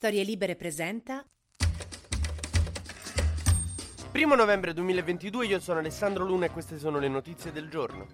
Storie Libere presenta 1 novembre 2022, io sono Alessandro Luna e queste sono le notizie del giorno.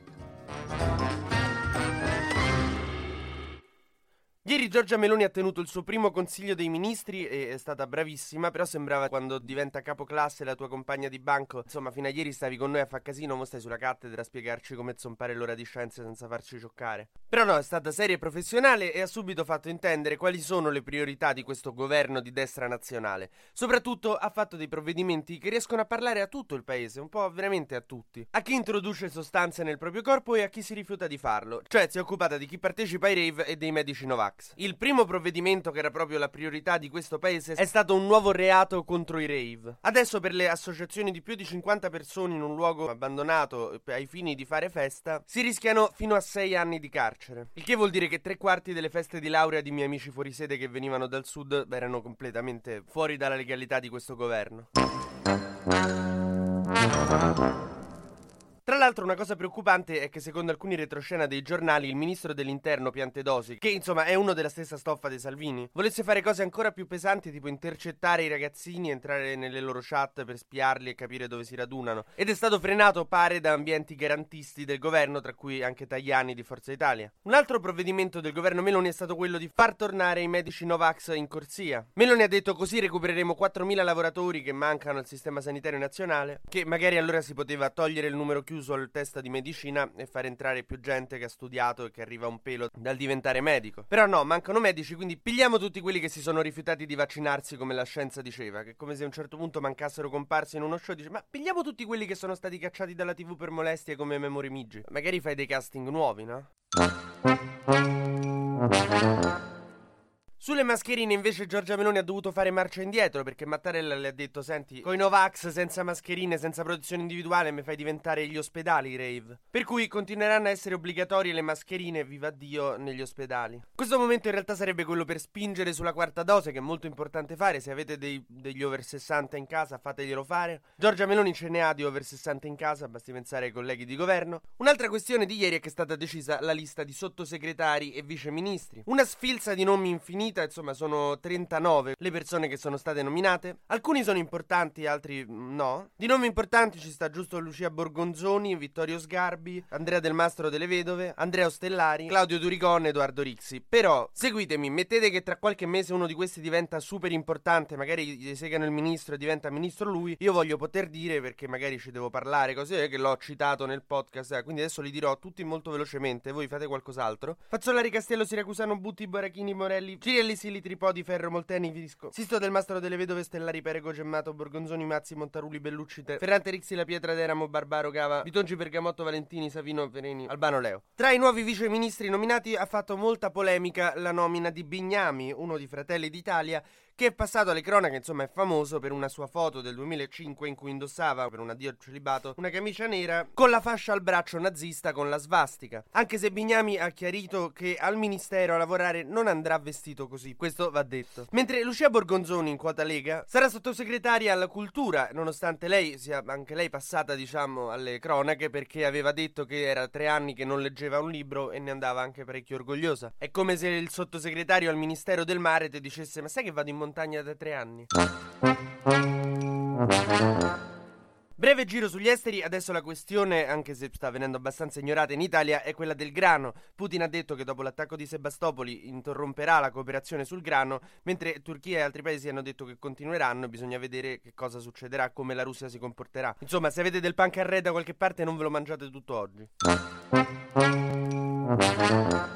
Ieri Giorgia Meloni ha tenuto il suo primo consiglio dei ministri e è stata bravissima, però sembrava quando diventa capoclasse la tua compagna di banco. Insomma, fino a ieri stavi con noi a far casino, ora stai sulla cattedra a spiegarci come zompare l'ora di scienze senza farci scioccare. Però no, è stata seria e professionale e ha subito fatto intendere quali sono le priorità di questo governo di destra nazionale. Soprattutto ha fatto dei provvedimenti che riescono a parlare a tutto il paese, un po' veramente a tutti. A chi introduce sostanze nel proprio corpo e a chi si rifiuta di farlo. Cioè si è occupata di chi partecipa ai rave e dei medici Novax. Il primo provvedimento che era proprio la priorità di questo paese è stato un nuovo reato contro i rave. Adesso per le associazioni di più di 50 persone in un luogo abbandonato ai fini di fare festa si rischiano fino a 6 anni di carcere. Il che vuol dire che tre quarti delle feste di laurea di miei amici fuori sede che venivano dal sud erano completamente fuori dalla legalità di questo governo. Tra l'altro una cosa preoccupante è che secondo alcuni retroscena dei giornali il ministro dell'interno Piantedosi, che insomma è uno della stessa stoffa dei Salvini, volesse fare cose ancora più pesanti tipo intercettare i ragazzini, entrare nelle loro chat per spiarli e capire dove si radunano. Ed è stato frenato pare da ambienti garantisti del governo, tra cui anche Tajani di Forza Italia. Un altro provvedimento del governo Meloni è stato quello di far tornare i medici Novax in corsia. Meloni ha detto così recupereremo 4.000 lavoratori che mancano al sistema sanitario nazionale, che magari allora si poteva togliere il numero chiuso chiuso il test di medicina e far entrare più gente che ha studiato e che arriva un pelo dal diventare medico. Però no, mancano medici, quindi pigliamo tutti quelli che si sono rifiutati di vaccinarsi come la scienza diceva, che come se a un certo punto mancassero comparsi in uno show, dice ma pigliamo tutti quelli che sono stati cacciati dalla TV per molestie come Memory Migi. Magari fai dei casting nuovi, no? Sulle mascherine invece Giorgia Meloni ha dovuto fare marcia indietro perché Mattarella le ha detto senti, coi Novax senza mascherine, senza protezione individuale mi fai diventare gli ospedali rave. Per cui continueranno a essere obbligatorie le mascherine, viva Dio, negli ospedali. Questo momento in realtà sarebbe quello per spingere sulla quarta dose che è molto importante fare, se avete dei, degli over 60 in casa fateglielo fare. Giorgia Meloni ce ne ha di over 60 in casa, basti pensare ai colleghi di governo. Un'altra questione di ieri è che è stata decisa la lista di sottosegretari e viceministri. Una sfilza di nomi infinita vita, insomma, sono 39 le persone che sono state nominate. Alcuni sono importanti, altri no. Di nomi importanti ci sta giusto Lucia Borgonzoni, Vittorio Sgarbi, Andrea Del Mastro delle Vedove, Andrea Ostellari, Claudio Duricon Edoardo Rixi. Però, seguitemi, mettete che tra qualche mese uno di questi diventa super importante, magari segano il ministro e diventa ministro lui. Io voglio poter dire, perché magari ci devo parlare, così che l'ho citato nel podcast, eh, quindi adesso li dirò tutti molto velocemente, voi fate qualcos'altro. Fazzolari Castello, Siracusano, Butti, Borachini, Morelli, Cirielli Sili, Tripodi, Ferro, Molteni, Visco. Sisto del Mastro delle Vedove, Stellari, Perego, Gemmato, Borgonzoni, Mazzi, Montaruli, Bellucci, Te- Ferrante, Rixi, La Pietra, Deramo, Barbaro, Gava, Bitongi, Bergamotto, Valentini, Savino, Vereni, Albano, Leo. Tra i nuovi viceministri nominati ha fatto molta polemica la nomina di Bignami, uno di Fratelli d'Italia, che è passato alle cronache, insomma è famoso per una sua foto del 2005 in cui indossava, per un addio celibato, una camicia nera con la fascia al braccio nazista con la svastica. Anche se Bignami ha chiarito che al ministero a lavorare non andrà vestito così, questo va detto. Mentre Lucia Borgonzoni in quota Lega sarà sottosegretaria alla cultura, nonostante lei sia anche lei passata, diciamo, alle cronache perché aveva detto che era tre anni che non leggeva un libro e ne andava anche parecchio orgogliosa. È come se il sottosegretario al Ministero del Mare ti dicesse ma sai che vado in montagna da tre anni. Breve giro sugli esteri, adesso la questione, anche se sta venendo abbastanza ignorata in Italia, è quella del grano. Putin ha detto che dopo l'attacco di Sebastopoli interromperà la cooperazione sul grano, mentre Turchia e altri paesi hanno detto che continueranno, bisogna vedere che cosa succederà, come la Russia si comporterà. Insomma, se avete del pan carré da qualche parte non ve lo mangiate tutto oggi.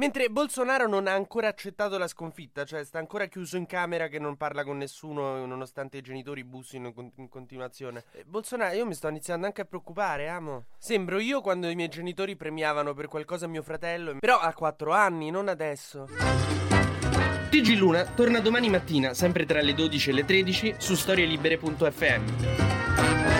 Mentre Bolsonaro non ha ancora accettato la sconfitta, cioè sta ancora chiuso in camera che non parla con nessuno nonostante i genitori bussino in continuazione. Eh, Bolsonaro, io mi sto iniziando anche a preoccupare, amo. Sembro io quando i miei genitori premiavano per qualcosa mio fratello, però ha 4 anni, non adesso. TG Luna torna domani mattina, sempre tra le 12 e le 13, su storielibere.fm.